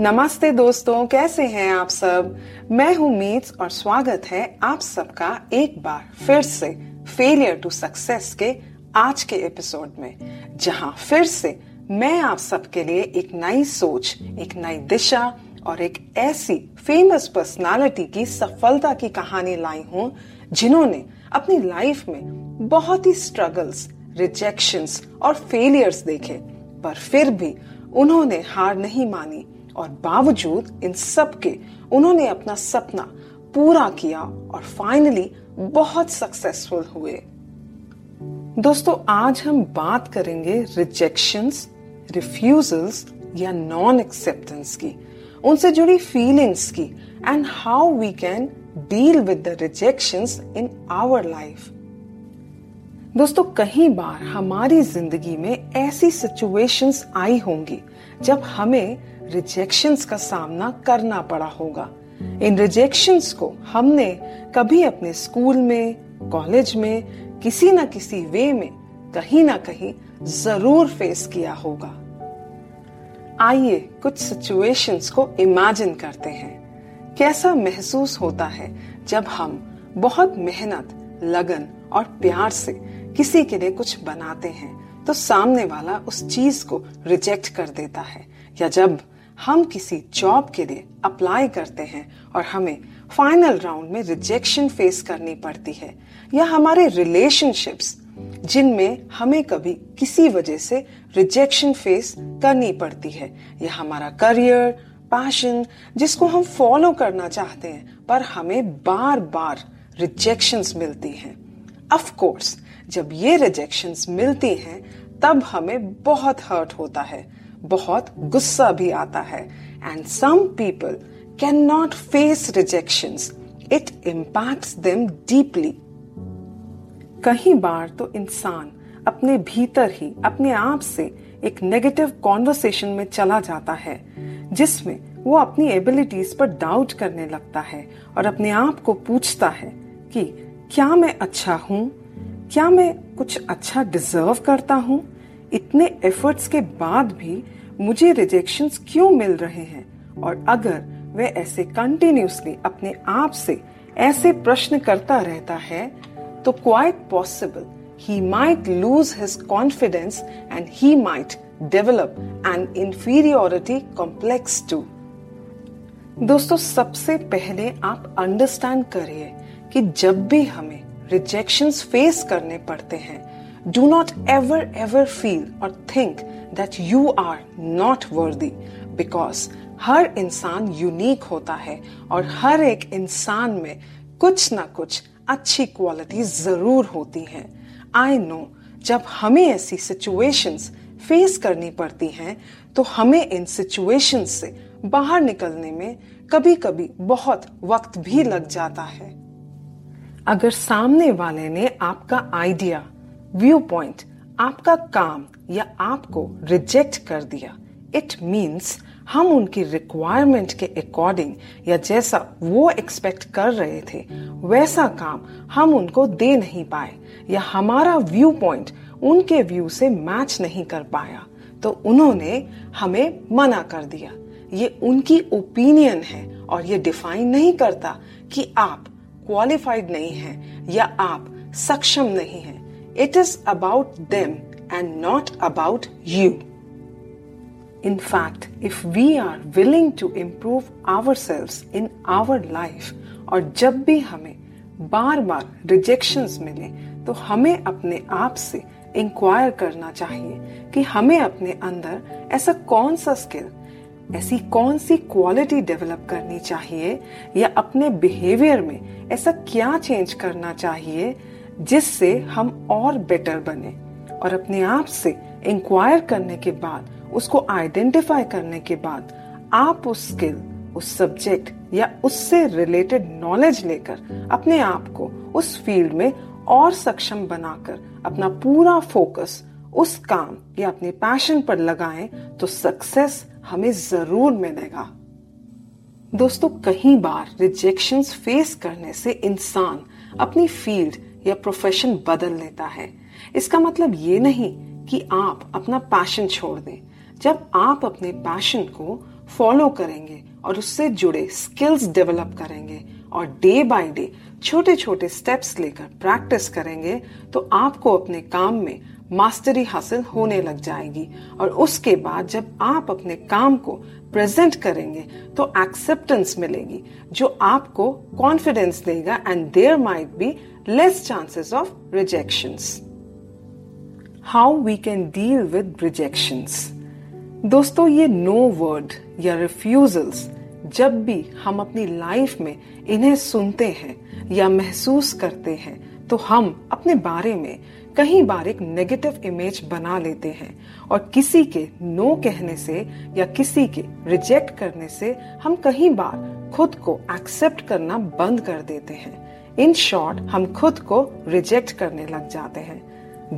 नमस्ते दोस्तों, कैसे हैं आप सब? मैं हूँ मीत और स्वागत है आप सबका एक बार फिर से फेलियर टू सक्सेस के आज के एपिसोड में, जहाँ फिर से मैं आप सबके लिए एक नई सोच, एक नई दिशा और एक ऐसी फ़ेमस पर्सनालिटी की सफलता की कहानी लाई हूँ, जिन्होंने अपनी लाइफ में बहुत ही स्ट्रगल्स रिजेक्शंस और फेलियर्स देखे, पर फिर भी उन्होंने हार नहीं मानी। और बावजूद इन सब के उन्होंने अपना सपना पूरा किया और फाइनली बहुत सक्सेसफुल हुए। दोस्तों, आज हम बात करेंगे रिजेक्शंस रिफ्यूजल्स या नॉन एक्सेप्टेंस की, उनसे जुड़ी फीलिंग्स की and how we can deal with the rejections in our life दोस्तों कई बार हमारी ज़िंदगी में ऐसी सिचुएशंस आई होंगी जब हमें रिजेक्शंस का सामना करना पड़ा होगा। इन रिजेक्शंस को हमने कभी अपने स्कूल में कॉलेज में, किसी न किसी वे में कहीं ना कहीं ज़रूर फेस किया होगा। आइए कुछ सिचुएशंस को इमेजिन करते हैं। कैसा महसूस होता है जब हम बहुत मेहनत, लगन और प्यार से किसी के लिए कुछ बनाते हैं तो सामने वाला उस चीज़ को रिजेक्ट कर देता है। या जब हम किसी जॉब के लिए अप्लाई करते हैं और हमें फाइनल राउंड में रिजेक्शन फेस करनी पड़ती है, या हमारे रिलेशनशिप्स जिनमें हमें कभी किसी वजह से रिजेक्शन फेस करनी पड़ती है, या हमारा करियर पैशन जिसको हम फॉलो करना चाहते हैं, पर हमें बार बार रिजेक्शंस मिलती हैं। ऑफ़ कोर्स जब ये रिजेक्शंस मिलती हैं, तब हमें बहुत हर्ट होता है, बहुत गुस्सा भी आता है। And some people can not face rejection it impact them deeply कई बार तो इंसान अपने भीतर ही, अपने आप से एक नेगेटिव कॉन्वर्सेशन में चला जाता है, जिसमें वो अपनी एबिलिटीज पर डाउट करने लगता है और अपने आप को पूछता है कि, क्या मैं अच्छा हूँ? क्या मैं कुछ अच्छा डिजर्व करता हूँ? इतने एफर्ट्स के बाद भी मुझे रिजेक्शन क्यों मिल रहे हैं? और अगर वह ऐसे कंटिन्यूसली अपने आप से ऐसे प्रश्न करता रहता है तो quite possible he might lose his confidence and he might develop an inferiority complex too दोस्तों, सबसे पहले आप अंडरस्टैंड करिए कि जब भी हमें रिजेक्शंस फेस करने पड़ते हैं। Do not ever ever feel और think that you are not worthy, because हर इंसान यूनिक होता है और हर एक इंसान में कुछ ना कुछ अच्छी क्वालिटी ज़रूर होती हैं। आई नो जब हमें ऐसी सिचुएशंस फेस करनी पड़ती हैं तो हमें इन सिचुएशंस से बाहर निकलने में कभी कभी बहुत वक्त भी लग जाता है। अगर सामने वाले ने आपका आइडिया व्यू पॉइंट आपका काम या आपको रिजेक्ट कर दिया इट मीन्स हम उनकी रिक्वायरमेंट के अकॉर्डिंग या जैसा वो एक्सपेक्ट कर रहे थे, वैसा काम हम उनको दे नहीं पाए या हमारा व्यू पॉइंट उनके व्यू से मैच नहीं कर पाया तो उन्होंने हमें मना कर दिया। ये उनकी ओपिनियन है और ये डिफाइन नहीं करता कि आप क्वालिफाइड नहीं हैं या आप सक्षम नहीं हैं It is about them and not about you. In fact, if we are willing to improve ourselves in our life और जब भी हमें बार बार रिजेक्शंस मिले तो हमें अपने आप से इंक्वायर करना चाहिए कि हमें अपने अंदर ऐसा कौन सा स्किल ऐसी कौन सी क्वालिटी डेवलप करनी चाहिए या अपने बिहेवियर में ऐसा क्या चेंज करना चाहिए जिससे हम और बेटर बने और अपने आप से इंक्वायर करने के बाद, उसको आइडेंटिफाई करने के बाद, आप उस स्किल उस सब्जेक्ट या उससे रिलेटेड नॉलेज लेकर अपने आप को उस फ़ील्ड में और सक्षम बनाकर अपना पूरा फोकस उस काम या अपने पैशन पर लगाएँ तो सक्सेस हमें ज़रूर मिलेगा। दोस्तों कई बार रिजेक्शन फेस करने से इंसान अपनी फ़ील्ड या प्रोफेशन बदल लेता है। इसका मतलब ये नहीं कि आप अपना पैशन छोड़ दें। जब आप अपने पैशन को फॉलो करेंगे और उससे जुड़े स्किल्स डेवलप करेंगे और डे बाय डे छोटे छोटे स्टेप्स लेकर प्रैक्टिस करेंगे तो आपको अपने काम में मास्टरी हासिल होने लग जाएगी। और उसके बाद जब आप अपने काम को प्रेजेंट करेंगे तो एक्सेप्टेंस मिलेगी, जो आपको कॉन्फिडेंस देगा and there might be less chances of rejections how we can deal with rejections दोस्तों, ये नो वर्ड या रिफ्यूजल्स जब भी हम अपनी लाइफ में इन्हें सुनते हैं या महसूस करते हैं तो हम अपने बारे में कहीं बार एक नेगेटिव इमेज बना लेते हैं और किसी के नो कहने से या किसी के रिजेक्ट करने से हम कई बार खुद को एक्सेप्ट करना बंद कर देते हैं। इन शॉर्ट हम खुद को रिजेक्ट करने लग जाते हैं।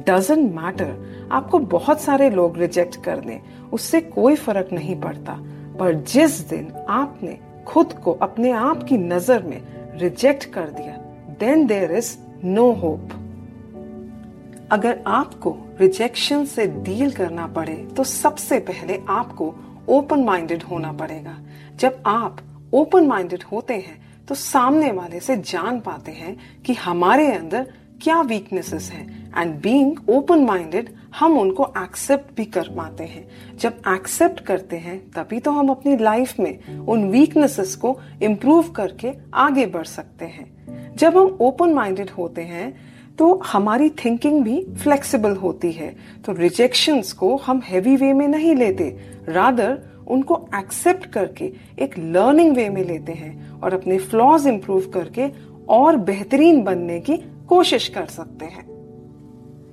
डजेंट मैटर आपको बहुत सारे लोग रिजेक्ट कर दें उससे कोई फ़र्क नहीं पड़ता। पर जिस दिन आपने खुद को अपने आप की नज़र में रिजेक्ट कर दिया then there is no hope. अगर आपको रिजेक्शन से डील करना पड़े तो सबसे पहले आपको ओपन माइंडेड होना पड़ेगा। जब आप ओपन माइंडेड होते हैं तो सामने वाले से जान पाते हैं कि हमारे अंदर क्या वीकनेसेस हैं एंड बीइंग ओपन माइंडेड हम उनको एक्सेप्ट भी कर पाते हैं। जब एक्सेप्ट करते हैं, तभी तो हम अपनी लाइफ में उन वीकनेसेस को इम्प्रूव करके आगे बढ़ सकते हैं। जब हम ओपन माइंडेड होते हैं तो हमारी थिंकिंग भी फ्लेक्सिबल होती है। तो रिजेक्शंस को हम हैवी वे में नहीं लेते रादर उनको एक्सेप्ट करके एक लर्निंग वे में लेते हैं और अपने फ्लॉज इम्प्रूव करके और बेहतरीन बनने की कोशिश कर सकते हैं।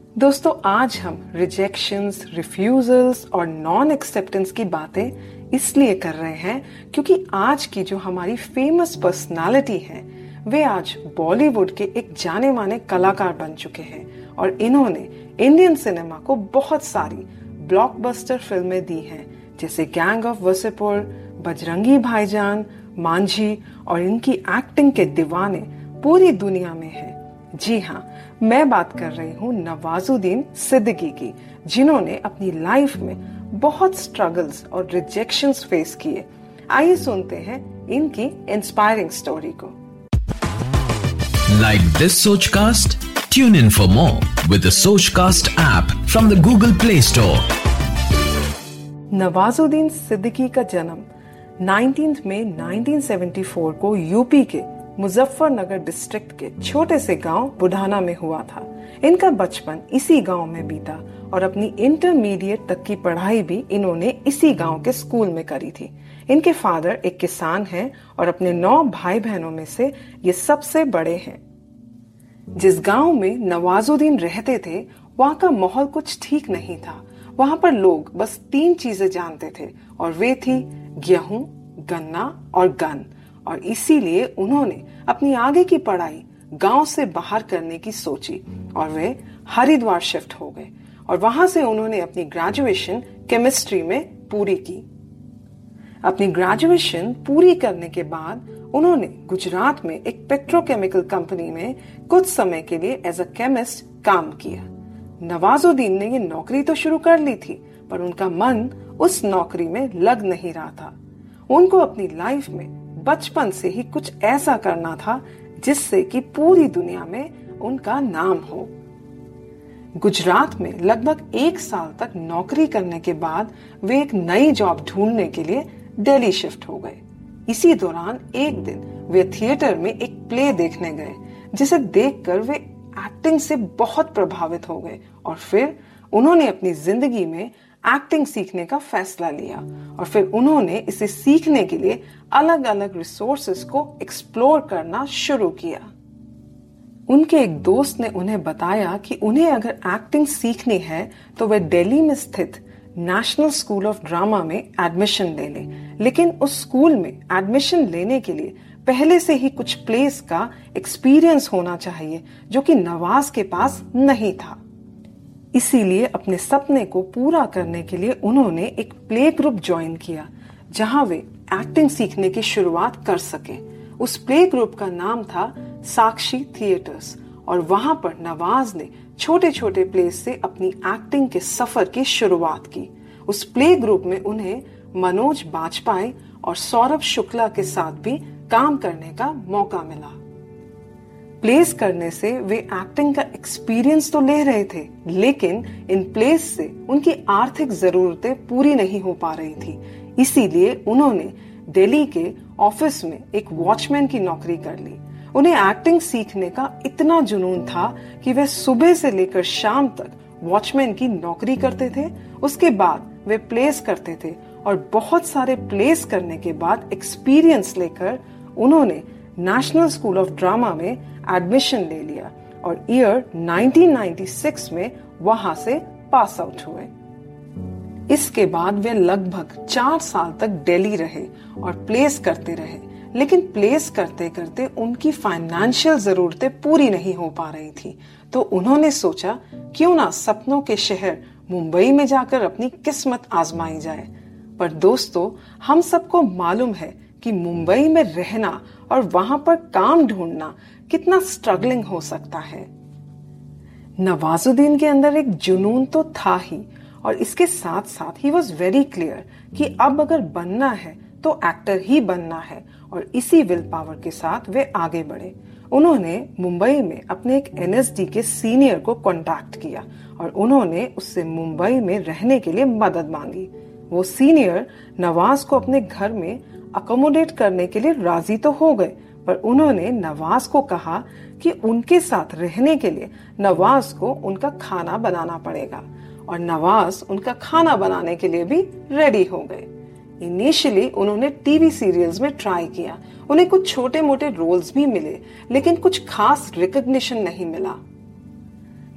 दोस्तों, आज हम रिजेक्शंस रिफ्यूजल्स और नॉन एक्सेप्टेंस की बातें इसलिए कर रहे हैं क्योंकि आज की जो हमारी फ़ेमस पर्सनालिटी है, वे आज बॉलीवुड के एक जाने माने कलाकार बन चुके हैं और इन्होंने इंडियन सिनेमा को बहुत सारी ब्लॉकबस्टर फ़िल्में दी हैं, जैसे गैंग ऑफ़ वसेपुर बजरंगी भाईजान, मांझी और इनकी एक्टिंग के दीवाने पूरी दुनिया में हैं। जी हाँ मैं बात कर रही हूँ नवाजुद्दीन सिद्दीकी की जिन्होंने अपनी लाइफ में बहुत स्ट्रगल्स और रिजेक्शंस फेस किए। आइए सुनते हैं इनकी इंस्पायरिंग स्टोरी को। Like this Sochcast tune in for more with Sochcast app from the Google Play Store Nawazuddin Siddiqui का जन्म 19 मई 1974 को यूपी के मुजफ्फरनगर डिस्ट्रिक्ट के छोटे से गाँव बुढ़ाना में हुआ था। इनका बचपन इसी गाँव में बीता और अपनी इंटरमीडिएट तक की पढ़ाई भी इन्होंने इसी गाँव के स्कूल में करी थी। इनके फादर एक किसान हैं और अपने नौ भाई बहनों में से ये सबसे बड़े हैं। जिस गाँव में नवाजुद्दीन रहते थे, वहाँ का माहौल कुछ ठीक नहीं था। वहाँ पर लोग बस तीन चीज़ें जानते थे और वे थी गेहूँ, गन्ना और गन। और इसीलिए उन्होंने अपनी आगे की पढ़ाई गाँव से बाहर करने की सोची और वे हरिद्वार शिफ्ट हो गए और वहाँ से उन्होंने अपनी ग्रेजुएशन केमिस्ट्री में पूरी की। अपनी ग्रेजुएशन पूरी करने के बाद उन्होंने गुजरात में एक पेट्रोकेमिकल कंपनी में कुछ समय के लिए एज अ केमिस्ट काम किया। नवाजुद्दीन ने ये नौकरी तो शुरू कर ली थी, पर उनका मन उस नौकरी में लग नहीं रहा था। उनको अपनी लाइफ में बचपन से ही कुछ ऐसा करना था जिससे कि पूरी दुनिया में उनका नाम हो। गुजरात में लगभग एक साल तक नौकरी करने के बाद वे एक नई जॉब ढूँढने के लिए दिल्ली शिफ्ट हो गए। इसी दौरान एक दिन वे थिएटर में एक प्ले देखने गए, जिसे देखकर वे एक्टिंग से बहुत प्रभावित हो गए और फिर उन्होंने अपनी ज़िंदगी में एक्टिंग सीखने का फैसला लिया और फिर उन्होंने इसे सीखने के लिए अलग अलग रिसोर्सेस को एक्सप्लोर करना शुरू किया। उनके एक दोस्त ने उन्हें बताया कि उन्हें अगर एक्टिंग सीखनी है तो वे दिल्ली में स्थित नेशनल स्कूल ऑफ़ ड्रामा में एडमिशन ले ले। लेकिन उस स्कूल में एडमिशन लेने के लिए पहले से ही कुछ प्लेस का एक्सपीरियंस होना चाहिए, जो कि नवाज़ के पास नहीं था। इसीलिए अपने सपने को पूरा करने के लिए उन्होंने एक प्ले ग्रुप ज्वाइन किया, जहाँ वे एक्टिंग सीखने की शुरुआत कर सके। उस प्ले ग्रुप का नाम था साक्षी थिएटर्स, और वहाँ पर नवाज़ ने छोटे छोटे प्ले से अपनी एक्टिंग के सफ़र की शुरुआत की। उस प्ले ग्रुप में उन्हें मनोज बाजपाई और सौरभ शुक्ला के साथ भी काम करने का मौका मिला। प्लेस करने से वे एक्टिंग का एक्सपीरियंस तो ले रहे थे, लेकिन इन प्लेस से उनकी आर्थिक जरूरतें पूरी नहीं हो पा रही थी। इसीलिए उन्होंने दिल्ली के ऑफ़िस में एक वॉचमैन की नौकरी कर ली। उन्हें एक्टिंग सीखने का इतना जुनून था कि वे सुबह से लेकर शाम तक वॉचमैन की नौकरी करते थे, उसके बाद वे प्लेस करते थे और बहुत सारे प्लेस करने के बाद एक्सपीरियंस लेकर उन्होंने नेशनल स्कूल ऑफ़ ड्रामा में एडमिशन ले लिया और ईयर 1996 में वहाँ से पास आउट हुए। इसके बाद वे लगभग चार साल तक दिल्ली रहे और प्लेस करते रहे, लेकिन प्लेस करते करते उनकी फाइनेंशियल जरूरतें पूरी नहीं हो पा रही थी। तो उन्होंने सोचा, क्यों ना सपनों के शहर मुंबई में जाकर अपनी किस्मत आजमाई जाए। पर दोस्तों, हम सबको मालूम है कि मुंबई में रहना और वहाँ पर काम ढूंढना कितना स्ट्रगलिंग हो सकता है। नवाजुद्दीन के अंदर एक जुनून तो था ही, और इसके साथ साथ ही वॉज़ वेरी क्लियर कि अब अगर बनना है तो एक्टर ही बनना है, और इसी विल पावर के साथ वे आगे बढ़े। उन्होंने मुंबई में अपने एक एनएसडी के सीनियर को कांटेक्ट किया, और उन्होंने उससे मुंबई में रहने के लिए मदद मांगी। वो सीनियर नवाज़ को अपने घर में अकोमोडेट करने के लिए राज़ी तो हो गए, पर उन्होंने नवाज़ को कहा कि उनके साथ रहने के लिए नवाज़ को उनका खाना बनाना पड़ेगा और नवाज़ उनका खाना बनाने के लिए भी रेडी हो गए। इनिशियली उन्होंने टीवी सीरियल्स में ट्राई किया। उन्हें कुछ छोटे मोटे रोल्स भी मिले, लेकिन कुछ खास रिकग्निशन नहीं मिला।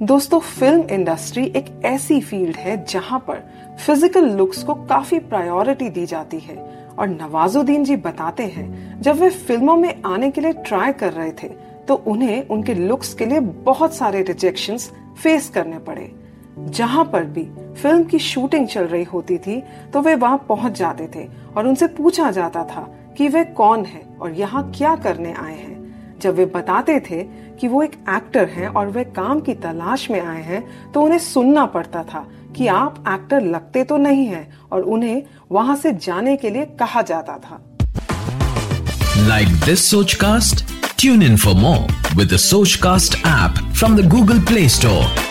दोस्तों फ़िल्म इंडस्ट्री एक ऐसी फ़ील्ड है जहाँ पर फ़िज़िकल लुक्स को काफ़ी प्रायोरिटी दी जाती है। और नवाजुद्दीन जी बताते हैं, जब वे फ़िल्मों में आने के लिए ट्राई कर रहे थे तो उन्हें उनके लुक्स के लिए बहुत सारे रिजेक्शंस फेस करने पड़े। जहाँ पर भी फ़िल्म की शूटिंग चल रही होती थी तो वे वहाँ पहुँच जाते थे और उनसे पूछा जाता था कि वे कौन है और यहाँ क्या करने आए हैं। जब वे बताते थे कि वो एक एक्टर हैं और वे काम की तलाश में आए हैं तो उन्हें सुनना पड़ता था कि आप एक्टर लगते तो नहीं हैं और उन्हें वहाँ से जाने के लिए कहा जाता था। Like this Sochcast tune in for more with Sochcast app from the Google Play Store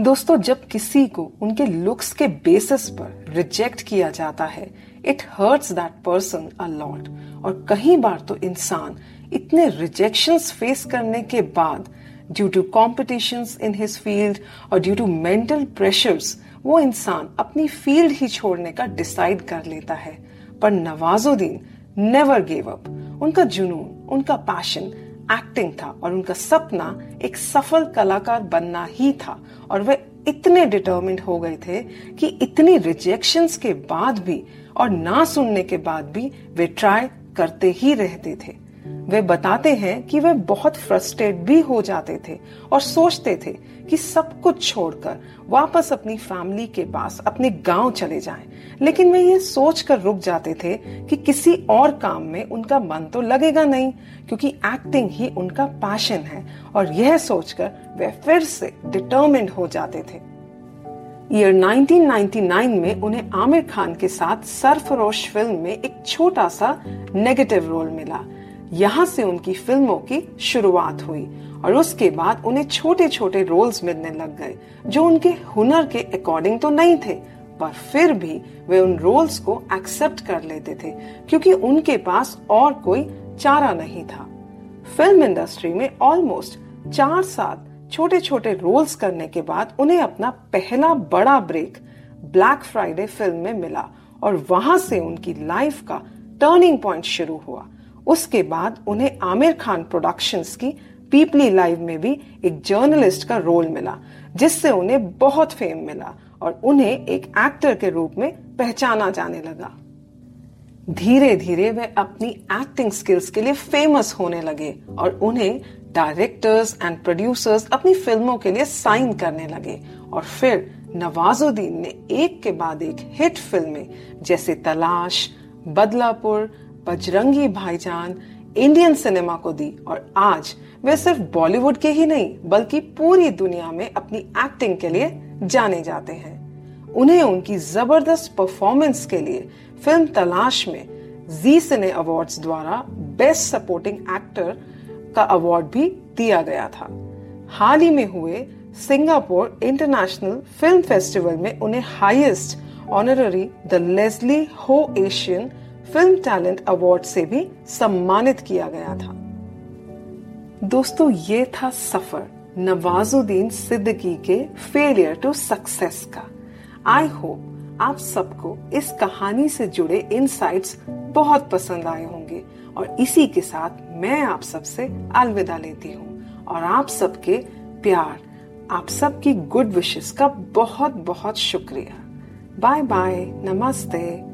दोस्तों जब किसी को उनके लुक्स के बेसिस पर रिजेक्ट किया जाता है it hurts that person a lot और कई बार तो इंसान इतने रिजेक्शंस फेस करने के बाद due to competition in his field और ड्यू टू मेंटल प्रेशर्स वो इंसान अपनी फ़ील्ड ही छोड़ने का डिसाइड कर लेता है। पर नवाजुद्दीन नेवर गेव अप उनका जुनून, उनका पैशन एक्टिंग था और उनका सपना एक सफल कलाकार बनना ही था। और वे इतने डिटर्मिंड हो गए थे कि इतनी रिजेक्शंस के बाद भी और ना सुनने के बाद भी वे ट्राई करते ही रहते थे। वे बताते हैं कि वे बहुत फ्रस्ट्रेट भी हो जाते थे और सोचते थे कि सब कुछ छोड़कर वापस अपनी फैमिली के पास, अपने गाँव चले जाएँ। लेकिन वे ये सोचकर रुक जाते थे कि किसी और काम में उनका मन तो लगेगा नहीं, क्योंकि एक्टिंग ही उनका पैशन है और यह सोचकर वे फिर से डिटर्मिंड हो जाते थे ईयर 1999 में उन्हें आमिर खान के साथ सरफरोश फ़िल्म में एक छोटा सा नेगेटिव रोल मिला यहाँ से उनकी फ़िल्मों की शुरुआत हुई और उसके बाद उन्हें छोटे छोटे रोल्स मिलने लग गए, जो उनके हुनर के अकॉर्डिंग तो नहीं थे, पर फिर भी वे उन रोल्स को एक्सेप्ट कर लेते थे, क्योंकि उनके पास और कोई चारा नहीं था। फ़िल्म इंडस्ट्री में ऑलमोस्ट चार साल छोटे छोटे रोल्स करने के बाद उन्हें अपना पहला बड़ा ब्रेक ब्लैक फ्राइडे फ़िल्म में मिला और वहाँ से उनकी लाइफ का टर्निंग पॉइंट शुरू हुआ। उसके बाद उन्हें आमिर खान प्रोडक्शंस की पीपली लाइव में भी एक जर्नलिस्ट का रोल मिला, जिससे उन्हें बहुत फेम मिला और उन्हें एक एक्टर के रूप में पहचाना जाने लगा। धीरे धीरे वे अपनी एक्टिंग स्किल्स के लिए फ़ेमस होने लगे और उन्हें डायरेक्टर्स एंड प्रोड्यूसर्स अपनी फ़िल्मों के लिए साइन करने लगे और फिर नवाजुद्दीन ने एक के बाद एक हिट फ़िल्में जैसे तलाश, बदलापुर बजरंगी भाईजान इंडियन सिनेमा को दी और आज वे सिर्फ़ बॉलीवुड के ही नहीं, बल्कि पूरी दुनिया में अपनी एक्टिंग के लिए जाने जाते हैं। उन्हें उनकी ज़बरदस्त परफॉर्मेंस के लिए फ़िल्म तलाश में जी सिने अवार्ड्स द्वारा बेस्ट सपोर्टिंग एक्टर का अवार्ड भी दिया गया था। हाल ही में हुए सिंगापुर इंटरनेशनल फ़िल्म फेस्टिवल में उन्हें highest honorary the Leslie Ho Asian film talent award से भी सम्मानित किया गया था। दोस्तों, ये था सफ़र नवाजुद्दीन सिद्दीकी के फेलियर टू सक्सेस का। आई होप आप सबको इस कहानी से जुड़े इनसाइट्स बहुत पसंद आए होंगे और इसी के साथ मैं आप सबसे अलविदा लेती हूँ। और आप सबके प्यार, आप सबकी गुड विशेस का बहुत बहुत शुक्रिया। बाय बाय नमस्ते।